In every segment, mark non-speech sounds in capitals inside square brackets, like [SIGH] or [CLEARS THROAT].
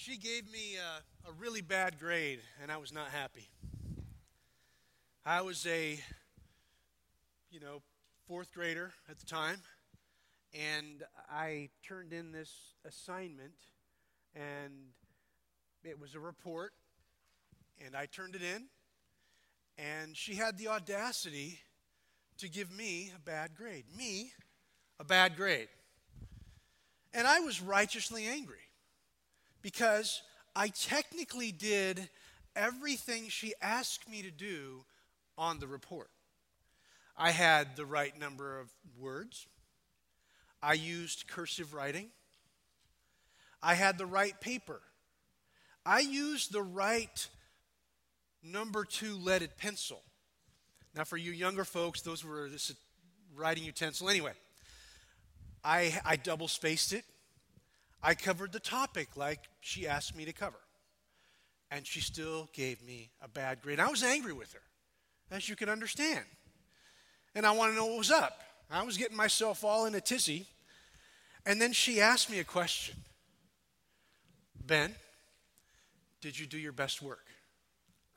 she gave me a, a, really bad grade, and I was not happy. I was a, you know, fourth grader at the time, and I turned in this assignment, and it was a report, and I turned it in, and she had the audacity to give me a bad grade. Me, a bad grade. And I was righteously angry because I technically did everything she asked me to do on the report. I had the right number of words. I used cursive writing. I had the right paper. I used the right number two leaded pencil. Now, for you younger folks, those were this writing utensil. Anyway, I, I double spaced it. I covered the topic like she asked me to cover. And she still gave me a bad grade. I was angry with her, as you can understand. And I want to know what was up. I was getting myself all in a tizzy. And then she asked me a question Ben, did you do your best work? [CLEARS THROAT]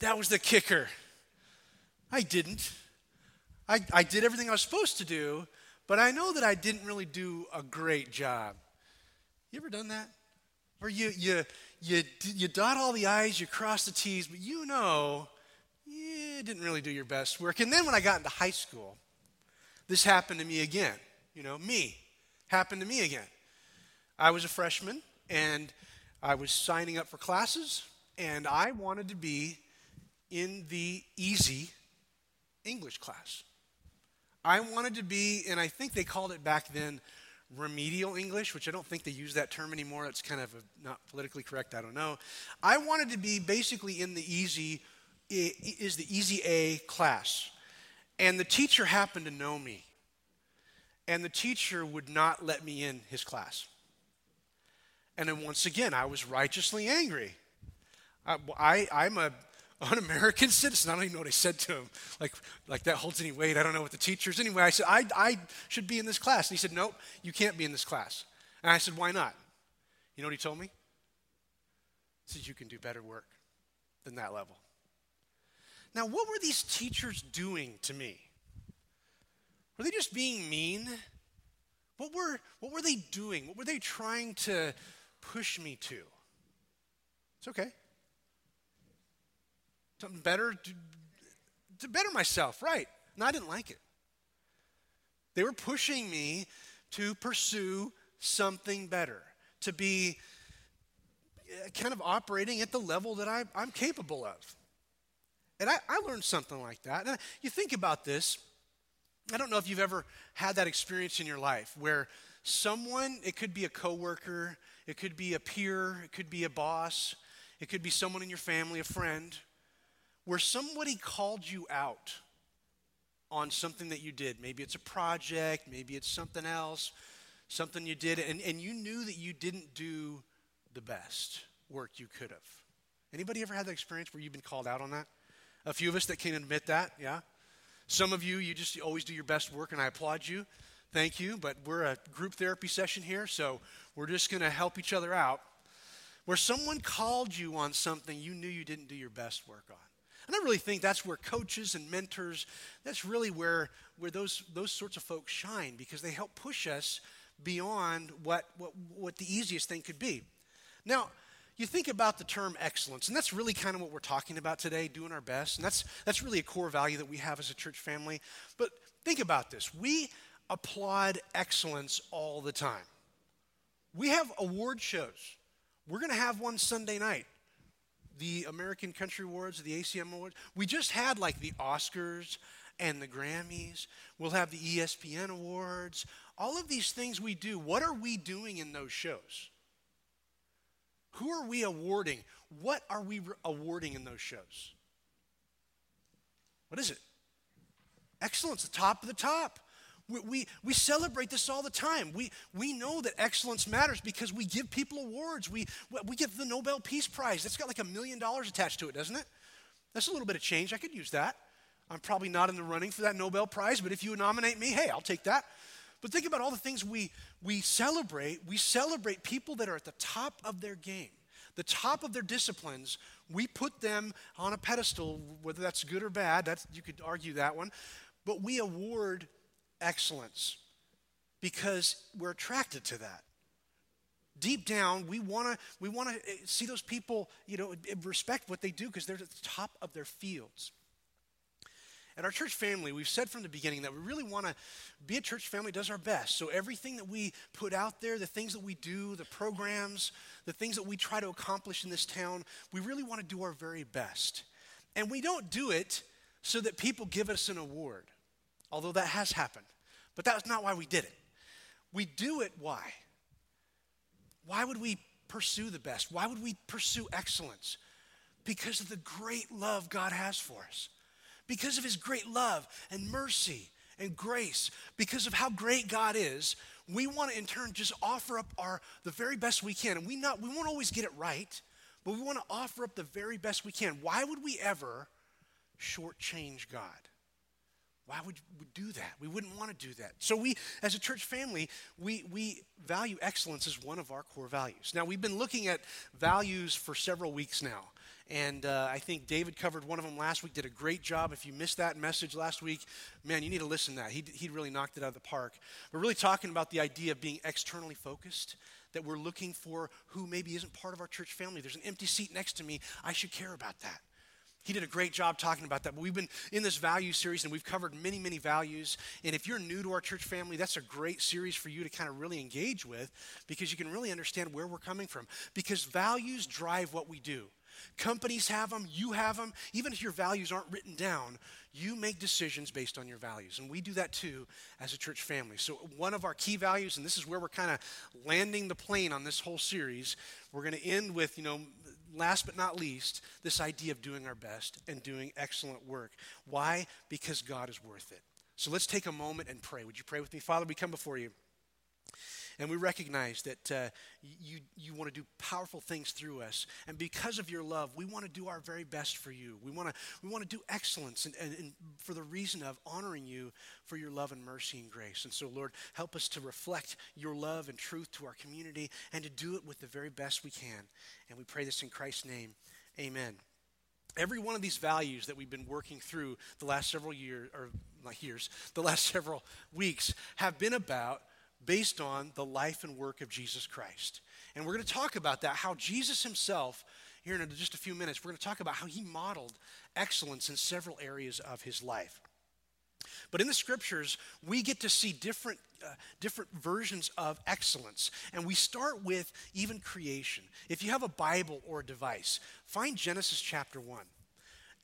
that was the kicker. I didn't. I, I did everything I was supposed to do, but I know that I didn't really do a great job. You ever done that? Where you, you, you, you dot all the I's, you cross the T's, but you know you didn't really do your best work. And then when I got into high school, this happened to me again. You know, me. Happened to me again. I was a freshman and I was signing up for classes, and I wanted to be in the easy English class. I wanted to be, and I think they called it back then remedial English, which I don't think they use that term anymore. It's kind of a, not politically correct. I don't know. I wanted to be basically in the easy, is the easy A class. And the teacher happened to know me. And the teacher would not let me in his class. And then once again, I was righteously angry. I, I, I'm a an American citizen. I don't even know what I said to him. Like, like that holds any weight. I don't know what the teachers. Anyway, I said, I, I should be in this class. And he said, Nope, you can't be in this class. And I said, Why not? You know what he told me? He said, You can do better work than that level. Now, what were these teachers doing to me? Were they just being mean? What were, what were they doing? What were they trying to push me to? It's okay something better to, to better myself, right? And I didn't like it. They were pushing me to pursue something better, to be uh, kind of operating at the level that I, am capable of. And I, I, learned something like that. And you think about this, I don't know if you've ever had that experience in your life where someone, it could be a coworker, it could be a peer, it could be a boss, it could be someone in your family, a friend, where somebody called you out on something that you did. Maybe it's a project, maybe it's something else, something you did, and, and you knew that you didn't do the best work you could have. Anybody ever had that experience where you've been called out on that? A few of us that can admit that, yeah? Some of you, you just always do your best work, and I applaud you. Thank you. But we're a group therapy session here, so we're just going to help each other out. Where someone called you on something you knew you didn't do your best work on. And I really think that's where coaches and mentors, that's really where, where those, those sorts of folks shine because they help push us beyond what, what, what the easiest thing could be. Now, you think about the term excellence, and that's really kind of what we're talking about today, doing our best. And that's, that's really a core value that we have as a church family. But think about this we applaud excellence all the time. We have award shows. We're going to have one Sunday night the American Country Awards, the ACM Awards. We just had like the Oscars and the Grammys. We'll have the ESPN Awards. All of these things we do, what are we doing in those shows? Who are we awarding? What are we awarding in those shows? What is it? Excellence, the top of the top. We, we, we, celebrate this all the time. We, we know that excellence matters because we give people awards. We, we give the Nobel Peace Prize. That's got like a million dollars attached to it, doesn't it? That's a little bit of change. I could use that. I'm probably not in the running for that Nobel Prize, but if you nominate me, hey, I'll take that. But think about all the things we, we celebrate. We celebrate people that are at the top of their game, the top of their disciplines. We put them on a pedestal, whether that's good or bad, that's, you could argue that one. But we award excellence because we're attracted to that. Deep down, we want to we want to eh, see those people, you know, respect what they do because they're at the top of their fields. At our church family, we've said from the beginning that we really want to be a church family does our best. So everything that we put out there, the things that we do, the programs, the things that we try to accomplish in this town, we really want to do our very best. And we don't do it so that people give us an award, although that has happened. But that's not why we did it. We do it why? Why would we pursue the best? Why would we pursue excellence? Because of the great love God has for us because of his great love and mercy and grace, because of how great God is, we want to in turn just offer up our the very best we can. And we not we won't always get it right, but we want to offer up the very best we can. Why would we ever shortchange God? Why would we do that? We wouldn't want to do that. So we, as a church family, we, we value excellence as one of our core values. Now, we've been looking at values for several weeks now. And uh, I think David covered one of them last week, did a great job. If you missed that message last week, man, you need to listen to that. He, he really knocked it out of the park. We're really talking about the idea of being externally focused, that we're looking for who maybe isn't part of our church family. There's an empty seat next to me. I should care about that. He did a great job talking about that. But we've been in this value series and we've covered many, many values. And if you're new to our church family, that's a great series for you to kind of really engage with because you can really understand where we're coming from. Because values drive what we do. Companies have them, you have them. Even if your values aren't written down, you make decisions based on your values. And we do that too as a church family. So, one of our key values, and this is where we're kind of landing the plane on this whole series, we're going to end with, you know, last but not least, this idea of doing our best and doing excellent work. Why? Because God is worth it. So, let's take a moment and pray. Would you pray with me? Father, we come before you. And we recognize that uh, you, you want to do powerful things through us. And because of your love, we want to do our very best for you. We want to, we want to do excellence and, and, and for the reason of honoring you for your love and mercy and grace. And so, Lord, help us to reflect your love and truth to our community and to do it with the very best we can. And we pray this in Christ's name. Amen. Every one of these values that we've been working through the last several years, or not years, the last [LAUGHS] several weeks, have been about based on the life and work of Jesus Christ. And we're going to talk about that, how Jesus himself, here in just a few minutes, we're going to talk about how he modeled excellence in several areas of his life. But in the scriptures, we get to see different, uh, different versions of excellence. And we start with even creation. If you have a Bible or a device, find Genesis chapter 1.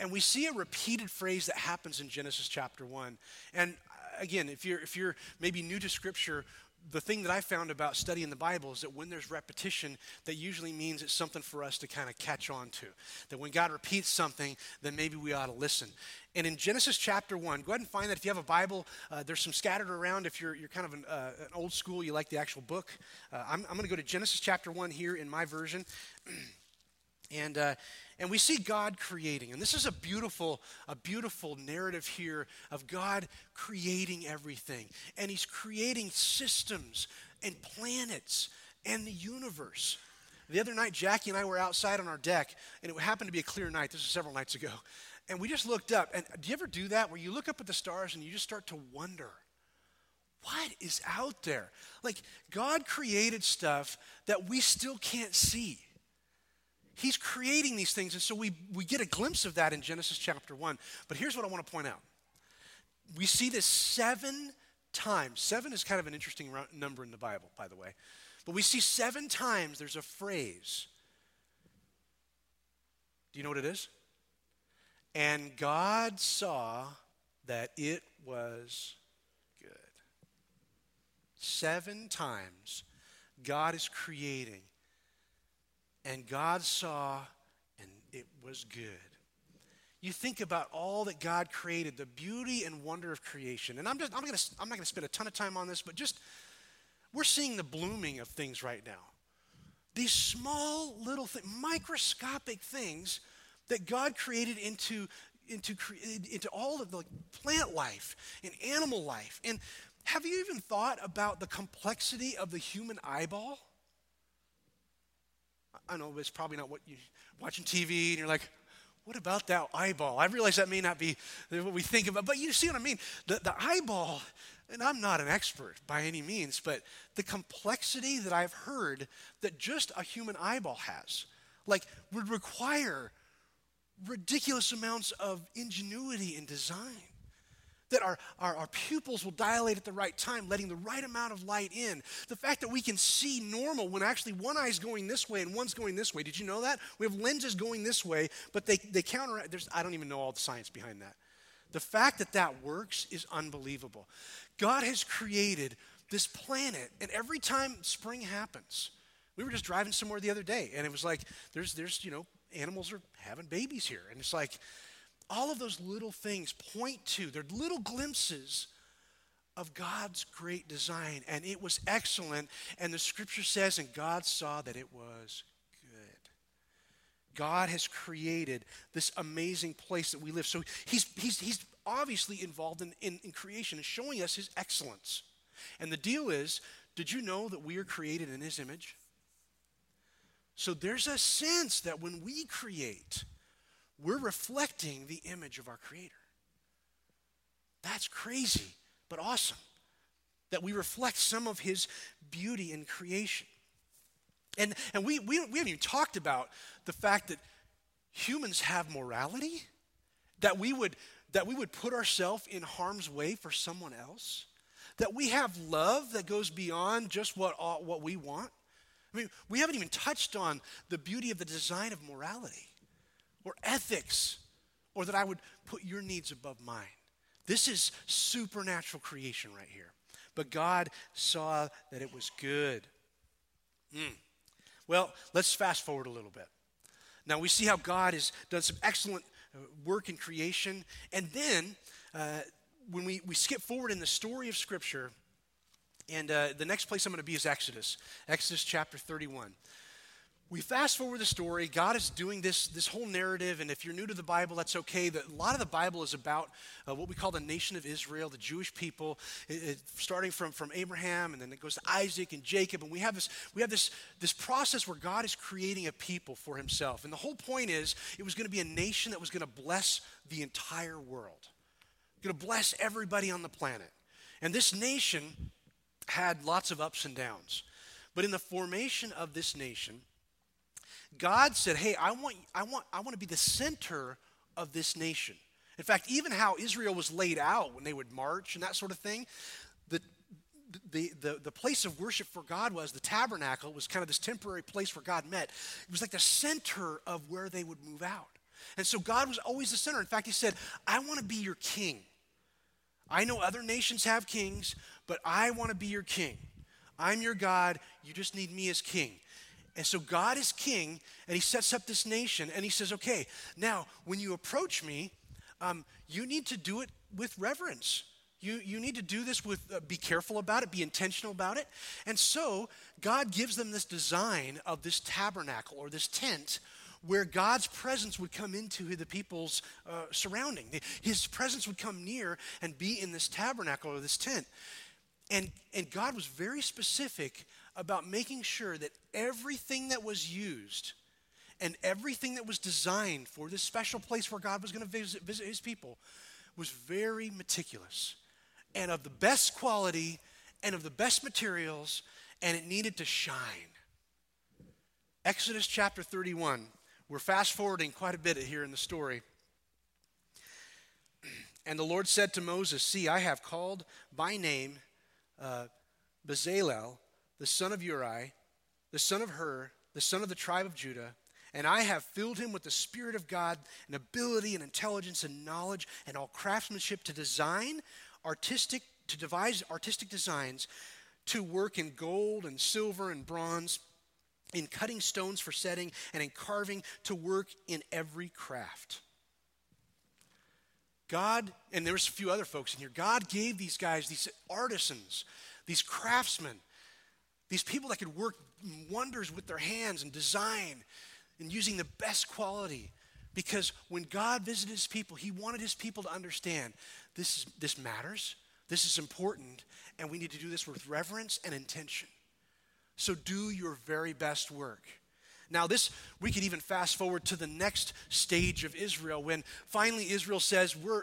And we see a repeated phrase that happens in Genesis chapter 1. And again, if you're, if you're maybe new to scripture, the thing that I found about studying the Bible is that when there's repetition, that usually means it's something for us to kind of catch on to. That when God repeats something, then maybe we ought to listen. And in Genesis chapter 1, go ahead and find that if you have a Bible, uh, there's some scattered around. If you're, you're kind of an, uh, an old school, you like the actual book. Uh, I'm, I'm going to go to Genesis chapter 1 here in my version. [CLEARS THROAT] and uh, and we see God creating. And this is a beautiful, a beautiful narrative here of God creating everything. And He's creating systems and planets and the universe. The other night, Jackie and I were outside on our deck, and it happened to be a clear night. This was several nights ago. And we just looked up. And do you ever do that where you look up at the stars and you just start to wonder? What is out there? Like, God created stuff that we still can't see. He's creating these things. And so we, we get a glimpse of that in Genesis chapter 1. But here's what I want to point out we see this seven times. Seven is kind of an interesting number in the Bible, by the way. But we see seven times there's a phrase. Do you know what it is? And God saw that it was good. Seven times God is creating and God saw, and it was good. You think about all that God created, the beauty and wonder of creation. And I'm, just, I'm, gonna, I'm not going to spend a ton of time on this, but just we're seeing the blooming of things right now. These small little things, microscopic things that God created into, into, into all of the plant life and animal life. And have you even thought about the complexity of the human eyeball? I know it's probably not what you watching TV and you're like, what about that eyeball? I realize that may not be what we think about, but you see what I mean? The, the eyeball, and I'm not an expert by any means, but the complexity that I've heard that just a human eyeball has, like, would require ridiculous amounts of ingenuity and design that our, our, our, pupils will dilate at the right time, letting the right amount of light in. The fact that we can see normal when actually one eye's going this way and one's going this way. Did you know that? We have lenses going this way, but they, they counteract. There's, I don't even know all the science behind that. The fact that that works is unbelievable. God has created this planet, and every time spring happens, we were just driving somewhere the other day, and it was like, there's, there's, you know, animals are having babies here. And it's like, all of those little things point to, they're little glimpses of God's great design. And it was excellent. And the scripture says, and God saw that it was good. God has created this amazing place that we live. So he's, he's, he's obviously involved in, in, in creation and showing us his excellence. And the deal is, did you know that we are created in his image? So there's a sense that when we create, we're reflecting the image of our Creator. That's crazy, but awesome that we reflect some of His beauty in creation. And, and we, we, we haven't even talked about the fact that humans have morality, that we would, that we would put ourselves in harm's way for someone else, that we have love that goes beyond just what, uh, what we want. I mean, we haven't even touched on the beauty of the design of morality or ethics, or that I would put your needs above mine. This is supernatural creation right here. But God saw that it was good. Mm. Well, let's fast forward a little bit. Now we see how God has done some excellent uh, work in creation. And then uh, when we, we skip forward in the story of Scripture, and uh, the next place I'm going to be is Exodus, Exodus chapter 31 we fast forward the story. God is doing this, this whole narrative and if you're new to the bible that's okay. That a lot of the bible is about uh, what we call the nation of israel the jewish people. It, it, starting from, from abraham and then it goes to isaac and jacob and we have this we have this this process where god is creating a people for himself. And the whole point is it was going to be a nation that was going to bless the entire world. Going to bless everybody on the planet. And this nation had lots of ups and downs. But in the formation of this nation God said, Hey, I want, I, want, I want to be the center of this nation. In fact, even how Israel was laid out when they would march and that sort of thing, the, the, the, the place of worship for God was the tabernacle, was kind of this temporary place where God met. It was like the center of where they would move out. And so God was always the center. In fact, He said, I want to be your king. I know other nations have kings, but I want to be your king. I'm your God. You just need me as king. And so God is king, and he sets up this nation, and he says, okay, now when you approach me, um, you need to do it with reverence. You, you need to do this with, uh, be careful about it, be intentional about it. And so God gives them this design of this tabernacle or this tent where God's presence would come into the people's uh, surrounding. His presence would come near and be in this tabernacle or this tent. And, and God was very specific about making sure that everything that was used and everything that was designed for this special place where God was going to visit, visit his people was very meticulous and of the best quality and of the best materials, and it needed to shine. Exodus chapter 31. We're fast forwarding quite a bit here in the story. [CLEARS THROAT] And the Lord said to Moses, See, I have called by name uh, Bezalel, the son of Uri, the son of Hur, the son of the tribe of Judah, and I have filled him with the Spirit of God and ability and intelligence and knowledge and all craftsmanship to design artistic, to devise artistic designs, to work in gold and silver and bronze, in cutting stones for setting, and in carving, to work in every craft. God, and there's a few other folks in here, God gave these guys, these artisans, these craftsmen, these people that could work wonders with their hands and design and using the best quality. Because when God visited his people, he wanted his people to understand this, this matters. This is important, and we need to do this with reverence and intention. So do your very best work. Now, this, we could even fast forward to the next stage of Israel when finally Israel says, We're,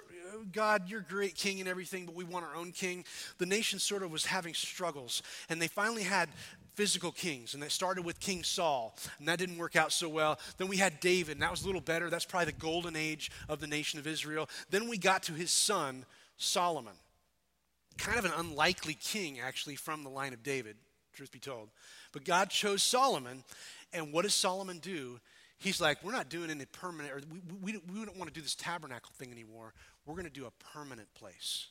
God, you're great king and everything, but we want our own king. The nation sort of was having struggles, and they finally had physical kings, and that started with King Saul, and that didn't work out so well. Then we had David, and that was a little better. That's probably the golden age of the nation of Israel. Then we got to his son, Solomon. Kind of an unlikely king, actually, from the line of David, truth be told. But God chose Solomon, and what does Solomon do? He's like, we're not doing any permanent, or we, we, we don't want to do this tabernacle thing anymore. We're going to do a permanent place.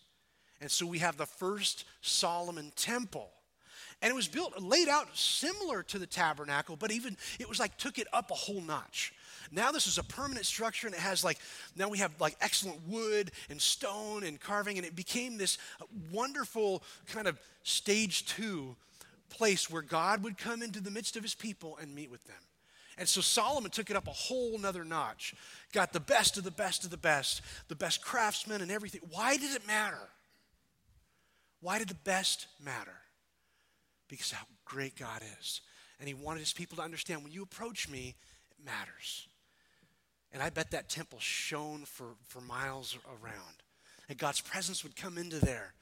And so we have the first Solomon temple. And it was built, laid out similar to the tabernacle, but even it was like took it up a whole notch. Now this is a permanent structure and it has like, now we have like excellent wood and stone and carving, and it became this wonderful kind of stage two place where God would come into the midst of his people and meet with them. And so Solomon took it up a whole nother notch, got the best of the best of the best, the best craftsmen and everything. Why did it matter? Why did the best matter? Because how great God is. And he wanted his people to understand when you approach me, it matters. And I bet that temple shone for, for miles around. And God's presence would come into there.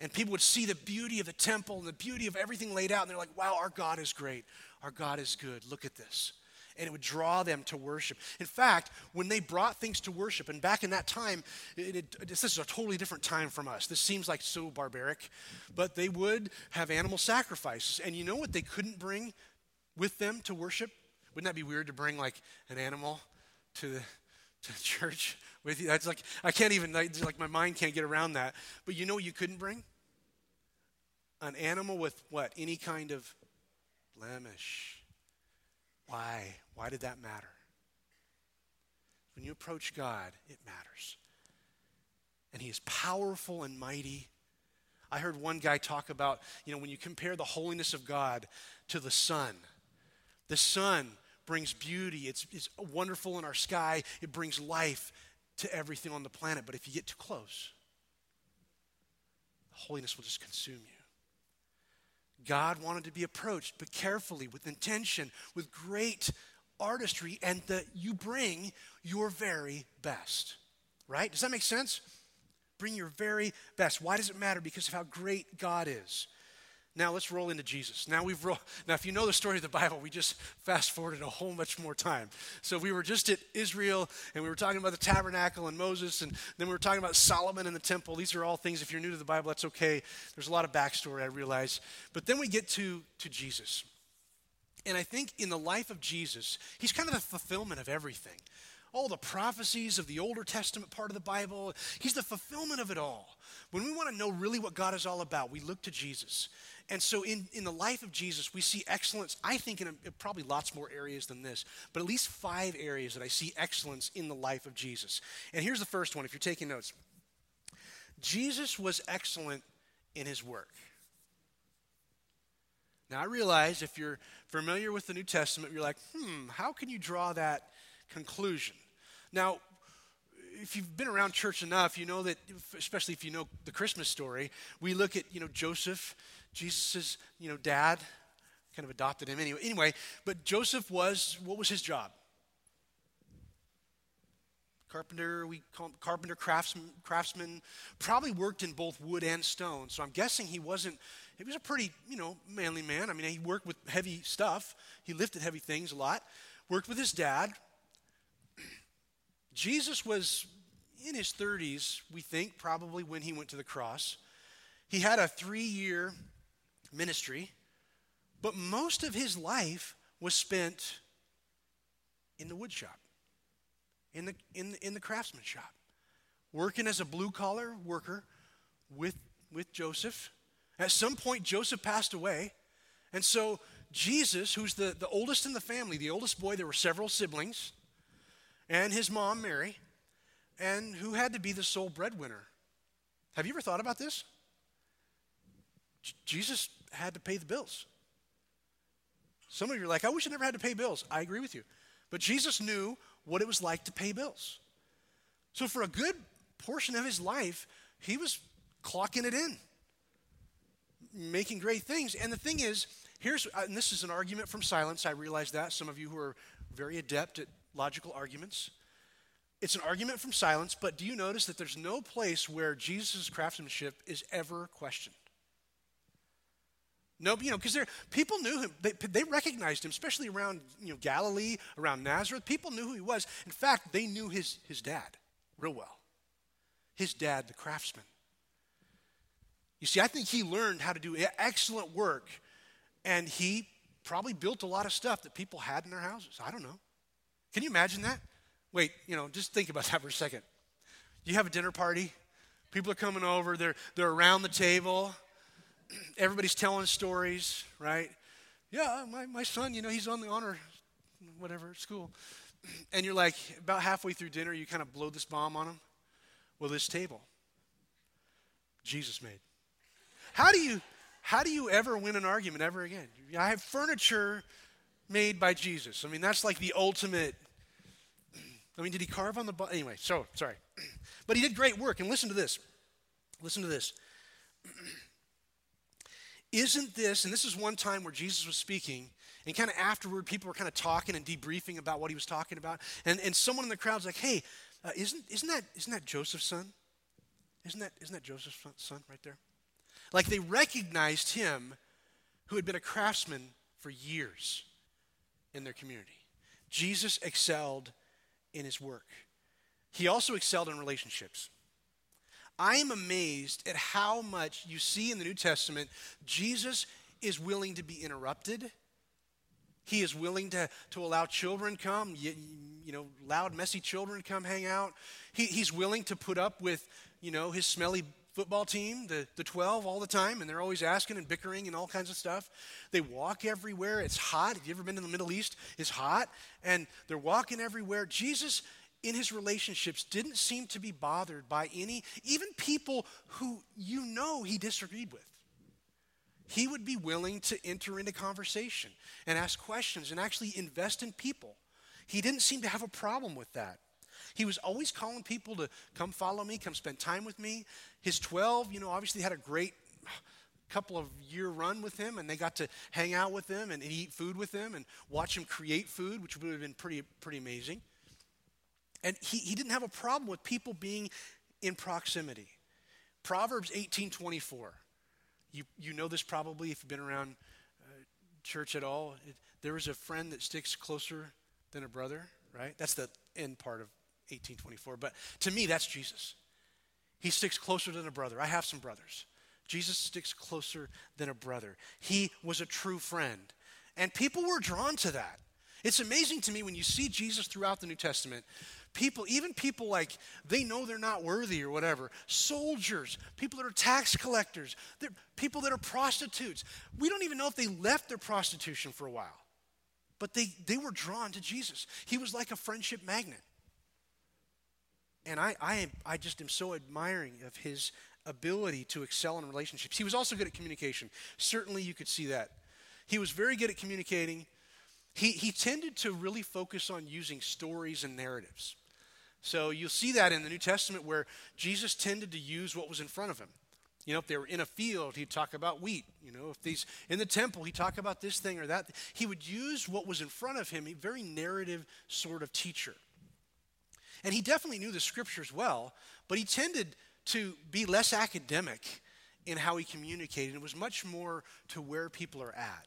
And people would see the beauty of the temple and the beauty of everything laid out. And they're like, wow, our God is great. Our God is good. Look at this. And it would draw them to worship. In fact, when they brought things to worship, and back in that time, it, it, this is a totally different time from us. This seems like so barbaric, but they would have animal sacrifices. And you know what they couldn't bring with them to worship? Wouldn't that be weird to bring like an animal to the, to the [LAUGHS] church with you? That's like, I can't even, like, my mind can't get around that. But you know you couldn't bring? An animal with what? Any kind of blemish. Why? Why did that matter? When you approach God, it matters. And He is powerful and mighty. I heard one guy talk about, you know, when you compare the holiness of God to the sun, the sun brings beauty. It's, it's wonderful in our sky. It brings life to everything on the planet. But if you get too close, holiness will just consume you. God wanted to be approached, but carefully, with intention, with great artistry, and that you bring your very best. Right? Does that make sense? Bring your very best. Why does it matter? Because of how great God is. Now let's roll into Jesus. Now we've now if you know the story of the Bible, we just fast forwarded a whole much more time. So we were just at Israel and we were talking about the tabernacle and Moses and then we were talking about Solomon and the temple. These are all things if you're new to the Bible that's okay. There's a lot of backstory I realize. But then we get to to Jesus. And I think in the life of Jesus, he's kind of the fulfillment of everything. All the prophecies of the Older Testament part of the Bible, he's the fulfillment of it all. When we want to know really what God is all about, we look to Jesus. And so, in, in the life of Jesus, we see excellence, I think, in, a, in probably lots more areas than this, but at least five areas that I see excellence in the life of Jesus. And here's the first one if you're taking notes Jesus was excellent in his work. Now, I realize if you're familiar with the New Testament, you're like, hmm, how can you draw that conclusion? Now, if you've been around church enough, you know that, especially if you know the Christmas story, we look at, you know, Joseph Jesus' you know, dad kind of adopted him anyway. Anyway, but Joseph was, what was his job? Carpenter, we call him carpenter, craftsman, craftsman, probably worked in both wood and stone. So I'm guessing he wasn't, he was a pretty, you know, manly man. I mean, he worked with heavy stuff. He lifted heavy things a lot. Worked with his dad. Jesus was in his 30s, we think, probably when he went to the cross. He had a three year ministry, but most of his life was spent in the wood shop, in the, in, in the craftsman shop, working as a blue collar worker with, with Joseph. At some point, Joseph passed away. And so, Jesus, who's the, the oldest in the family, the oldest boy, there were several siblings, and his mom, Mary, and who had to be the sole breadwinner. Have you ever thought about this? J- Jesus had to pay the bills. Some of you are like, I wish I never had to pay bills. I agree with you. But Jesus knew what it was like to pay bills. So for a good portion of his life, he was clocking it in, making great things. And the thing is, here's, uh, and this is an argument from silence. I realize that. Some of you who are very adept at logical arguments. It's an argument from silence, but do you notice that there's no place where Jesus' craftsmanship is ever questioned? No, you know, because people knew him. They, they recognized him, especially around you know, Galilee, around Nazareth. People knew who he was. In fact, they knew his, his dad real well. His dad, the craftsman. You see, I think he learned how to do excellent work, and he probably built a lot of stuff that people had in their houses. I don't know. Can you imagine that? Wait, you know, just think about [LAUGHS] that for a second. You have a dinner party, people are coming over, they're, they're around the table [CLEARS THROAT] everybody's telling stories, right? Yeah, my, my son, you know, he's on the honor, whatever, school. [CLEARS THROAT] And you're like, about halfway through dinner, you kind of blow this bomb on him. Well, this table, Jesus made. How do you, how do you ever win an argument ever again? I have furniture made by Jesus. I mean, that's like the ultimate. I mean, did he carve on the? Anyway, so sorry, [CLEARS THROAT] but he did great work. And listen to this. Listen to this. [CLEARS THROAT] Isn't this, and this is one time where Jesus was speaking, and kind of afterward, people were kind of talking and debriefing about what he was talking about. And, and someone in the crowd's like, hey, uh, isn't, isn't, that, isn't that Joseph's son? Isn't that, isn't that Joseph's son right there? Like they recognized him who had been a craftsman for years in their community. Jesus excelled in his work, he also excelled in relationships. I am amazed at how much you see in the New Testament Jesus is willing to be interrupted. He is willing to, to allow children come, you, you know, loud, messy children come hang out. He, he's willing to put up with, you know, his smelly football team, the, the 12, all the time, and they're always asking and bickering and all kinds of stuff. They walk everywhere. It's hot. Have you ever been in the Middle East? It's hot, and they're walking everywhere. Jesus in his relationships didn't seem to be bothered by any, even people who you know he disagreed with. He would be willing to enter into conversation and ask questions and actually invest in people. He didn't seem to have a problem with that. He was always calling people to come follow me, come spend time with me. His 12, you know, obviously had a great couple of year run with him and they got to hang out with him and eat food with him and watch him create food, which would have been pretty, pretty amazing. And he, he didn't have a problem with people being in proximity. Proverbs 18:24. You, you know this probably if you've been around uh, church at all. It, there is a friend that sticks closer than a brother, right? That's the end part of 1824. But to me, that's Jesus. He sticks closer than a brother. I have some brothers. Jesus sticks closer than a brother. He was a true friend. And people were drawn to that. It's amazing to me when you see Jesus throughout the New Testament People, even people like they know they're not worthy or whatever. Soldiers, people that are tax collectors, people that are prostitutes. We don't even know if they left their prostitution for a while. But they, they were drawn to Jesus. He was like a friendship magnet. And I, I, I just am so admiring of his ability to excel in relationships. He was also good at communication. Certainly, you could see that. He was very good at communicating. He, he tended to really focus on using stories and narratives. So you'll see that in the New Testament where Jesus tended to use what was in front of him. You know, if they were in a field, he'd talk about wheat. You know, if he's in the temple, he'd talk about this thing or that. He would use what was in front of him, a very narrative sort of teacher. And he definitely knew the scriptures well, but he tended to be less academic in how he communicated. It was much more to where people are at.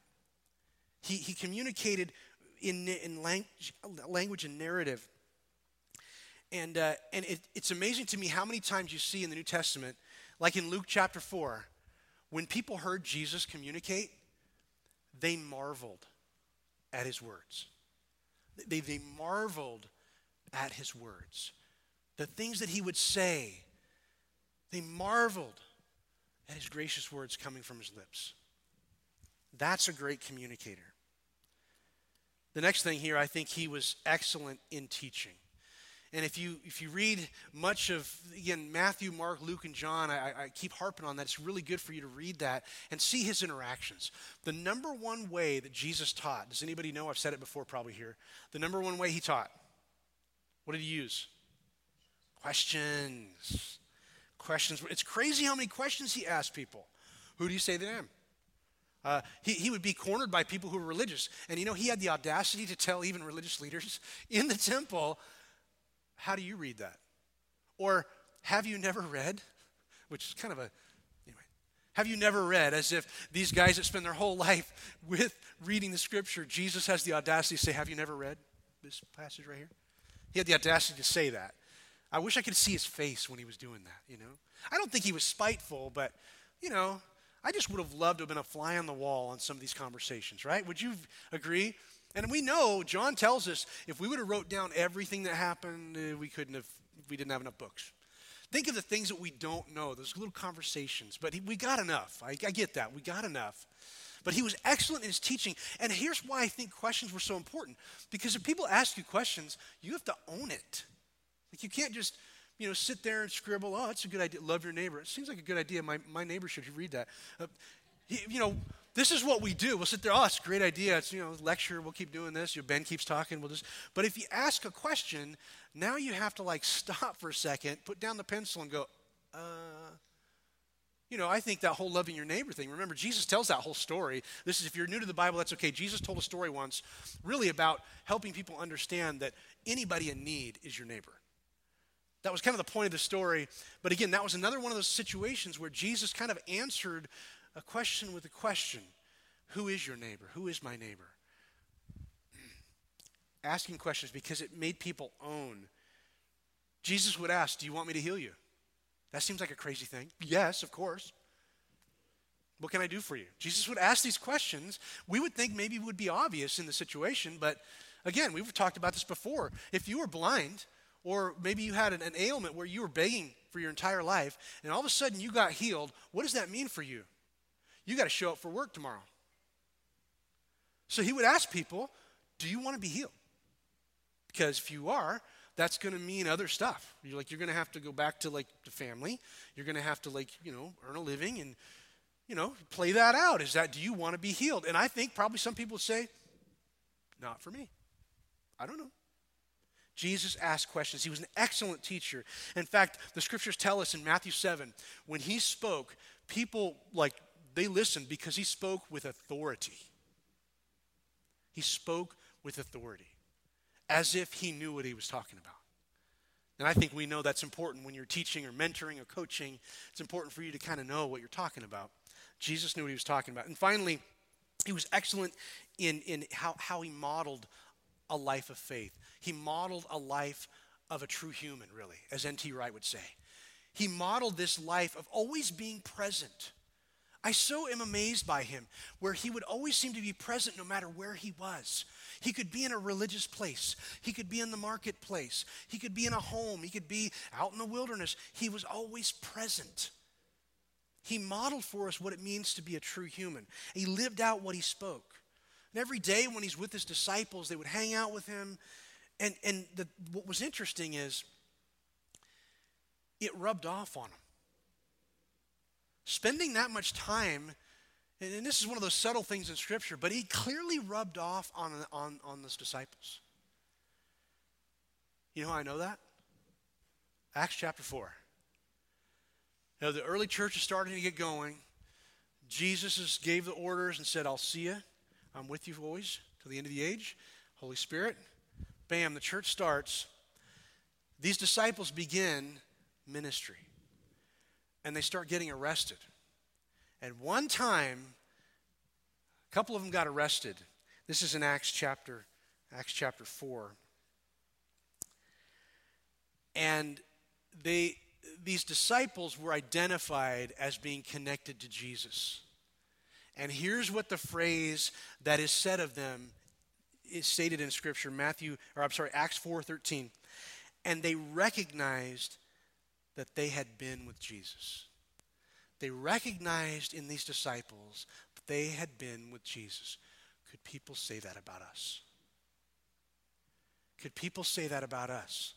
He, he communicated in, in language, language and narrative and, uh, and it, it's amazing to me how many times you see in the New Testament, like in Luke chapter 4, when people heard Jesus communicate, they marveled at his words. They, they marveled at his words. The things that he would say, they marveled at his gracious words coming from his lips. That's a great communicator. The next thing here, I think he was excellent in teaching. And if you if you read much of again Matthew, Mark, Luke, and John, I, I, keep harping on that. It's really good for you to read that and see his interactions. The number one way that Jesus taught. Does anybody know? I've said it before, probably here. The number one way he taught. What did he use? Questions. questions. It's crazy how many questions he asked people. Who do you say that I am? Uh, he, he would be cornered by people who were religious. And you know, he had the audacity to tell even religious leaders [LAUGHS] in the temple, How do you read that? Or, Have you never read? Which is kind of a, anyway. Have you never read? As if these guys that spend their whole life with reading the scripture, Jesus has the audacity to say, Have you never read this passage right here? He had the audacity to say that. I wish I could see his face when he was doing that, you know? I don't think he was spiteful, but, you know, I just would have loved to have been a fly on the wall on some of these conversations, right? Would you agree? And we know John tells us if we would have wrote down everything that happened, uh, we couldn't have. We didn't have enough books. Think of the things that we don't know. Those little conversations, but we got enough. I, I get that. We got enough. But he was excellent in his teaching. And here's why I think questions were so important. Because if people ask you questions, you have to own it. Like you can't just you know, sit there and scribble, oh, that's a good idea. Love your neighbor. It seems like a good idea. My, my neighbor should read that. Uh, he, you know, this is what we do. We'll sit there, oh, it's a great idea. It's, you know, lecture, we'll keep doing this. You know, ben keeps talking, we'll just, but if you ask a question, now you have to like [LAUGHS] stop for a second, put down the pencil and go, uh, you know, I think that whole loving your neighbor thing. Remember, Jesus tells that whole story. This is, if you're new to the Bible, that's okay. Jesus told a story once, really about helping people understand that anybody in need is your neighbor. That was kind of the point of the story. But again, that was another one of those situations where Jesus kind of answered a question with a question Who is your neighbor? Who is my neighbor? [CLEARS THROAT] Asking questions because it made people own. Jesus would ask, Do you want me to heal you? That seems like a crazy thing. Yes, of course. What can I do for you? Jesus would ask these questions. We would think maybe would be obvious in the situation, but again, we've talked about this before. If you were blind, or maybe you had an, an ailment where you were begging for your entire life, and all of a sudden you got healed. What does that mean for you? You got to show up for work tomorrow. So he would ask people, Do you want to be healed? Because if you are, that's going to mean other stuff. You're like you're going to have to go back to like the family. You're going to have to like, you know, earn a living and you know, play that out. Is that do you want to be healed? And I think probably some people say not for me. I don't know. Jesus asked questions. He was an excellent teacher. In fact, the scriptures tell us in Matthew 7, when he spoke, people like they listened because he spoke with authority. He spoke with authority, as if he knew what he was talking about. And I think we know that's important when you're teaching or mentoring or coaching. It's important for you to kind of know what you're talking about. Jesus knew what he was talking about. And finally, he was excellent in, in how, how he modeled a life of faith. He modeled a life of a true human, really, as N.T. Wright would say. He modeled this life of always being present. I so am amazed by him, where he would always seem to be present no matter where he was. He could be in a religious place, he could be in the marketplace, he could be in a home, he could be out in the wilderness. He was always present. He modeled for us what it means to be a true human. He lived out what he spoke. And every day when he's with his disciples, they would hang out with him. And, and the, what was interesting is it rubbed off on him. Spending that much time, and, this is one of those subtle things in Scripture, but he clearly rubbed off on, on, on those disciples. You know how I know that? Acts chapter 4. Now, the early church is starting to get going. Jesus gave the orders and said, I'll see you I'm with you always till the end of the age. Holy Spirit. Bam, the church starts. These disciples begin ministry and they start getting arrested. And one time, a couple of them got arrested. This is in Acts chapter Acts chapter 4. And they these disciples were identified as being connected to Jesus. And here's what the phrase that is said of them is stated in Scripture, Matthew, or I'm sorry, Acts 4:13. And they recognized that they had been with Jesus. They recognized in these disciples that they had been with Jesus. Could people say that about us? Could people say that about us?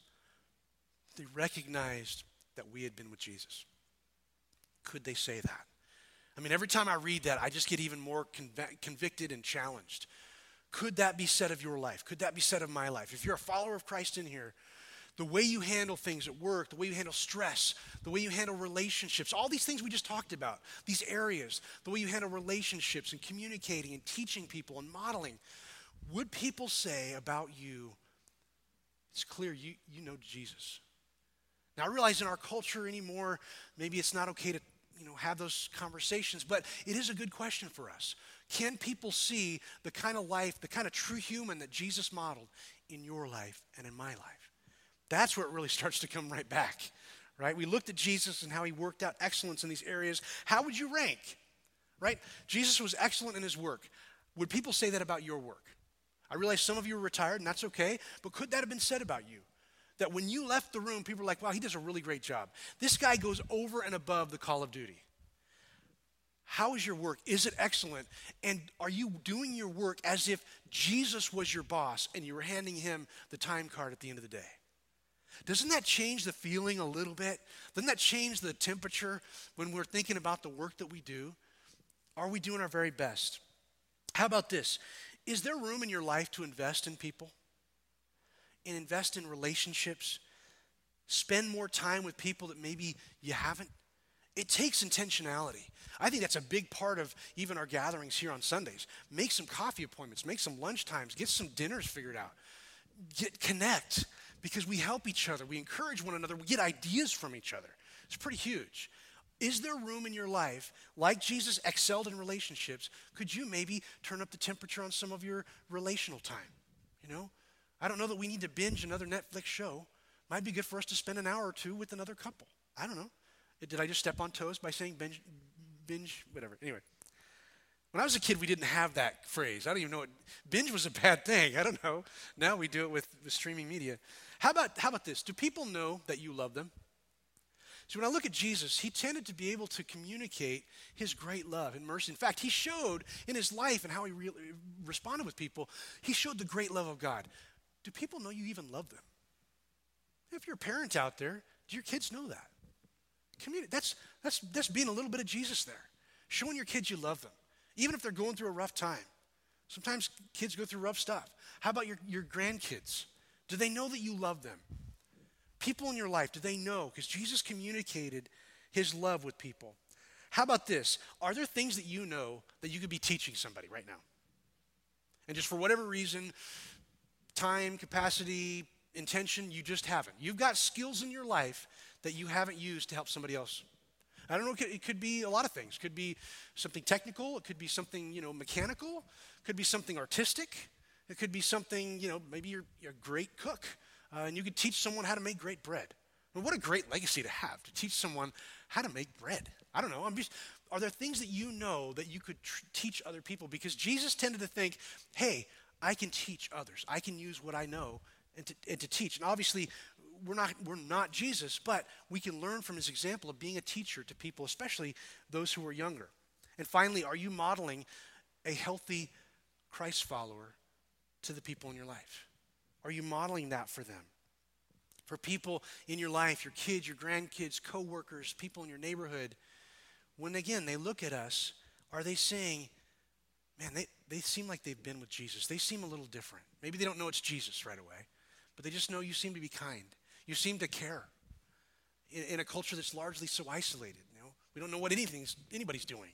They recognized that we had been with Jesus. Could they say that? I mean, every time I read that, I just get even more conv- convicted and challenged. Could that be said of your life? Could that be said of my life? If you're a follower of Christ in here, the way you handle things at work, the way you handle stress, the way you handle relationships, all these things we just talked about, these areas, the way you handle relationships and communicating and teaching people and modeling, would people say about you, it's clear you, you know Jesus? Now, I realize in our culture anymore, maybe it's not okay to you know, have those conversations, but it is a good question for us. Can people see the kind of life, the kind of true human that Jesus modeled in your life and in my life? That's where it really starts to come right back, right? We looked at Jesus and how he worked out excellence in these areas. How would you rank, right? Jesus was excellent in his work. Would people say that about your work? I realize some of you are retired, and that's okay, but could that have been said about you? That when you left the room, people were like, wow, he does a really great job. This guy goes over and above the call of duty. How is your work? Is it excellent? And are you doing your work as if Jesus was your boss and you were handing him the time card at the end of the day? Doesn't that change the feeling a little bit? Doesn't that change the temperature when we're thinking about the work that we do? Are we doing our very best? How about this? Is there room in your life to invest in people? And invest in relationships? Spend more time with people that maybe you haven't? It takes intentionality. I think that's a big part of even our gatherings here on Sundays. Make some coffee appointments, make some lunch times, get some dinners figured out. Get connect because we help each other, we encourage one another, we get ideas from each other. It's pretty huge. Is there room in your life, like Jesus excelled in relationships, could you maybe turn up the temperature on some of your relational time? You know, I don't know that we need to binge another Netflix show. Might be good for us to spend an hour or two with another couple. I don't know. Did I just step on toes by saying binge, binge, whatever? Anyway, when I was a kid, we didn't have that phrase. I don't even know what binge was a bad thing. I don't know. Now we do it with the streaming media. How about, how about this? Do people know that you love them? So when I look at Jesus, he tended to be able to communicate his great love and mercy. In fact, he showed in his life and how he re- responded with people, he showed the great love of God. Do people know you even love them? If you're a parent out there, do your kids know that? Communi- that's, that's, that's being a little bit of Jesus there. Showing your kids you love them, even if they're going through a rough time. Sometimes kids go through rough stuff. How about your, your grandkids? Do they know that you love them? People in your life, do they know? Because Jesus communicated his love with people. How about this? Are there things that you know that you could be teaching somebody right now? And just for whatever reason, time, capacity, intention, you just haven't. You've got skills in your life that you haven't used to help somebody else. I don't know, it could be a lot of things. It could be something technical, it could be something, you know, mechanical, it could be something artistic, it could be something, you know, maybe you're, you're a great cook uh, and you could teach someone how to make great bread. What a great legacy to have, to teach someone how to make bread. I don't know. I'm just, are there things that you know that you could tr- teach other people? Because Jesus tended to think, hey, I can teach others. I can use what I know and to, and to teach. And obviously, we're not, we're not Jesus, but we can learn from his example of being a teacher to people, especially those who are younger. And finally, are you modeling a healthy Christ follower to the people in your life? Are you modeling that for them? For people in your life, your kids, your grandkids, coworkers, people in your neighborhood, when again they look at us, are they saying, man, they, they seem like they've been with Jesus. They seem a little different. Maybe they don't know it's Jesus right away, but they just know you seem to be kind. You seem to care in, in a culture that's largely so isolated. You know, we don't know what anything's, anybody's doing.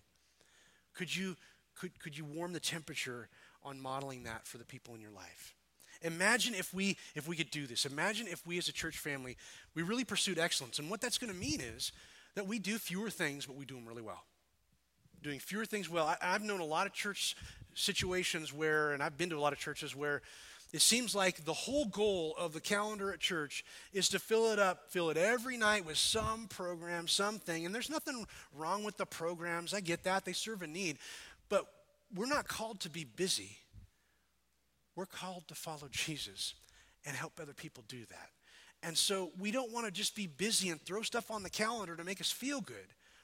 Could you, could, could you warm the temperature on modeling that for the people in your life? Imagine if we if we could do this. Imagine if we as a church family we really pursued excellence. And what that's going to mean is that we do fewer things, but we do them really well. Doing fewer things well. I, I've known a lot of church situations where, and I've been to a lot of churches where it seems like the whole goal of the calendar at church is to fill it up, fill it every night with some program, something. And there's nothing wrong with the programs. I get that. They serve a need. But we're not called to be busy. We're called to follow Jesus and help other people do that. And so we don't want to just be busy and throw stuff on the calendar to make us feel good.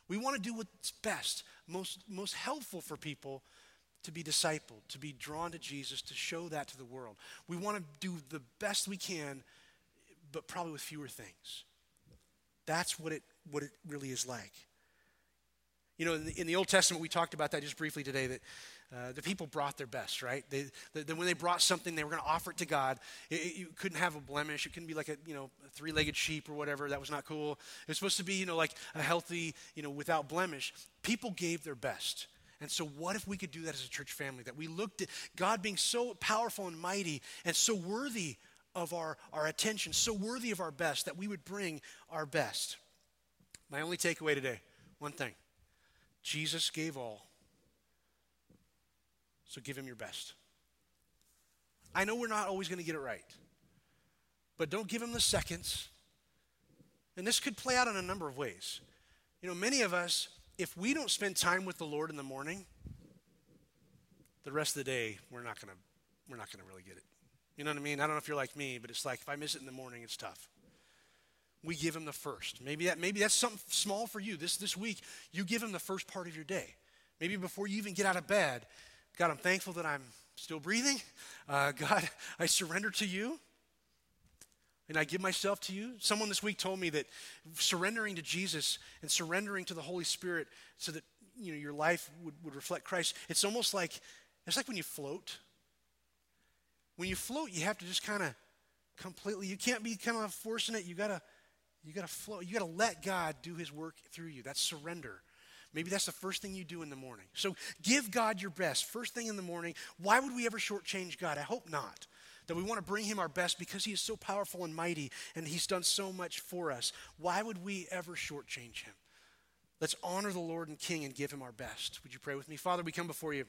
We want to do what's best, most, most helpful for people to be discipled, to be drawn to Jesus, to show that to the world. We want to do the best we can, but probably with fewer things. That's what it, what it really is like. You know, in the, in the Old Testament, we talked about that just briefly today that uh, the people brought their best, right? They, the, when they brought something, they were going to offer it to God. It, it, you couldn't have a blemish. It couldn't be like a you know three-legged sheep or whatever. That was not cool. It was supposed to be you know like a healthy you know without blemish. People gave their best. And so, what if we could do that as a church family? That we looked at God being so powerful and mighty and so worthy of our, our attention, so worthy of our best, that we would bring our best. My only takeaway today one thing Jesus gave all so give him your best. I know we're not always going to get it right, but don't give him the seconds. And this could play out in a number of ways. You know, many of us, if we don't spend time with the Lord in the morning, the rest of the day we're not going to we're not going to really get it. You know what I mean? I don't know if you're like me, but it's like if I miss it in the morning, it's tough. We give him the first. Maybe that maybe that's something small for you. This this week, you give him the first part of your day. Maybe before you even get out of bed, God, I'm thankful that I'm still breathing. Uh, God, I surrender to you and I give myself to you. Someone this week told me that surrendering to Jesus and surrendering to the Holy Spirit so that you know your life would, would reflect Christ, it's almost like it's like when you float. When you float, you have to just kind of completely, you can't be kind of forcing it. You gotta you gotta float. You gotta let God do his work through you. That's surrender. Maybe that's the first thing you do in the morning. So give God your best first thing in the morning. Why would we ever shortchange God? I hope not. That we want to bring him our best because he is so powerful and mighty and he's done so much for us. Why would we ever shortchange him? Let's honor the Lord and King and give him our best. Would you pray with me? Father, we come before you.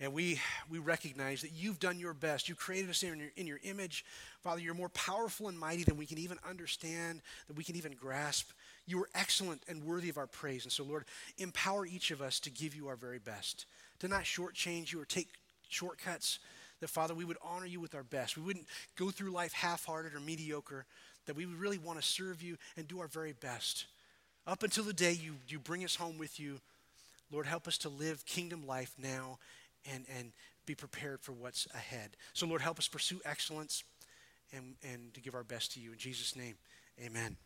And we, we recognize that you've done your best. You created us in your, in your image. Father, you're more powerful and mighty than we can even understand, than we can even grasp. You are excellent and worthy of our praise. And so, Lord, empower each of us to give you our very best, to not shortchange you or take shortcuts. That, Father, we would honor you with our best. We wouldn't go through life half hearted or mediocre, that we would really want to serve you and do our very best. Up until the day you, you bring us home with you, Lord, help us to live kingdom life now and, and be prepared for what's ahead. So, Lord, help us pursue excellence and, and to give our best to you. In Jesus' name, amen.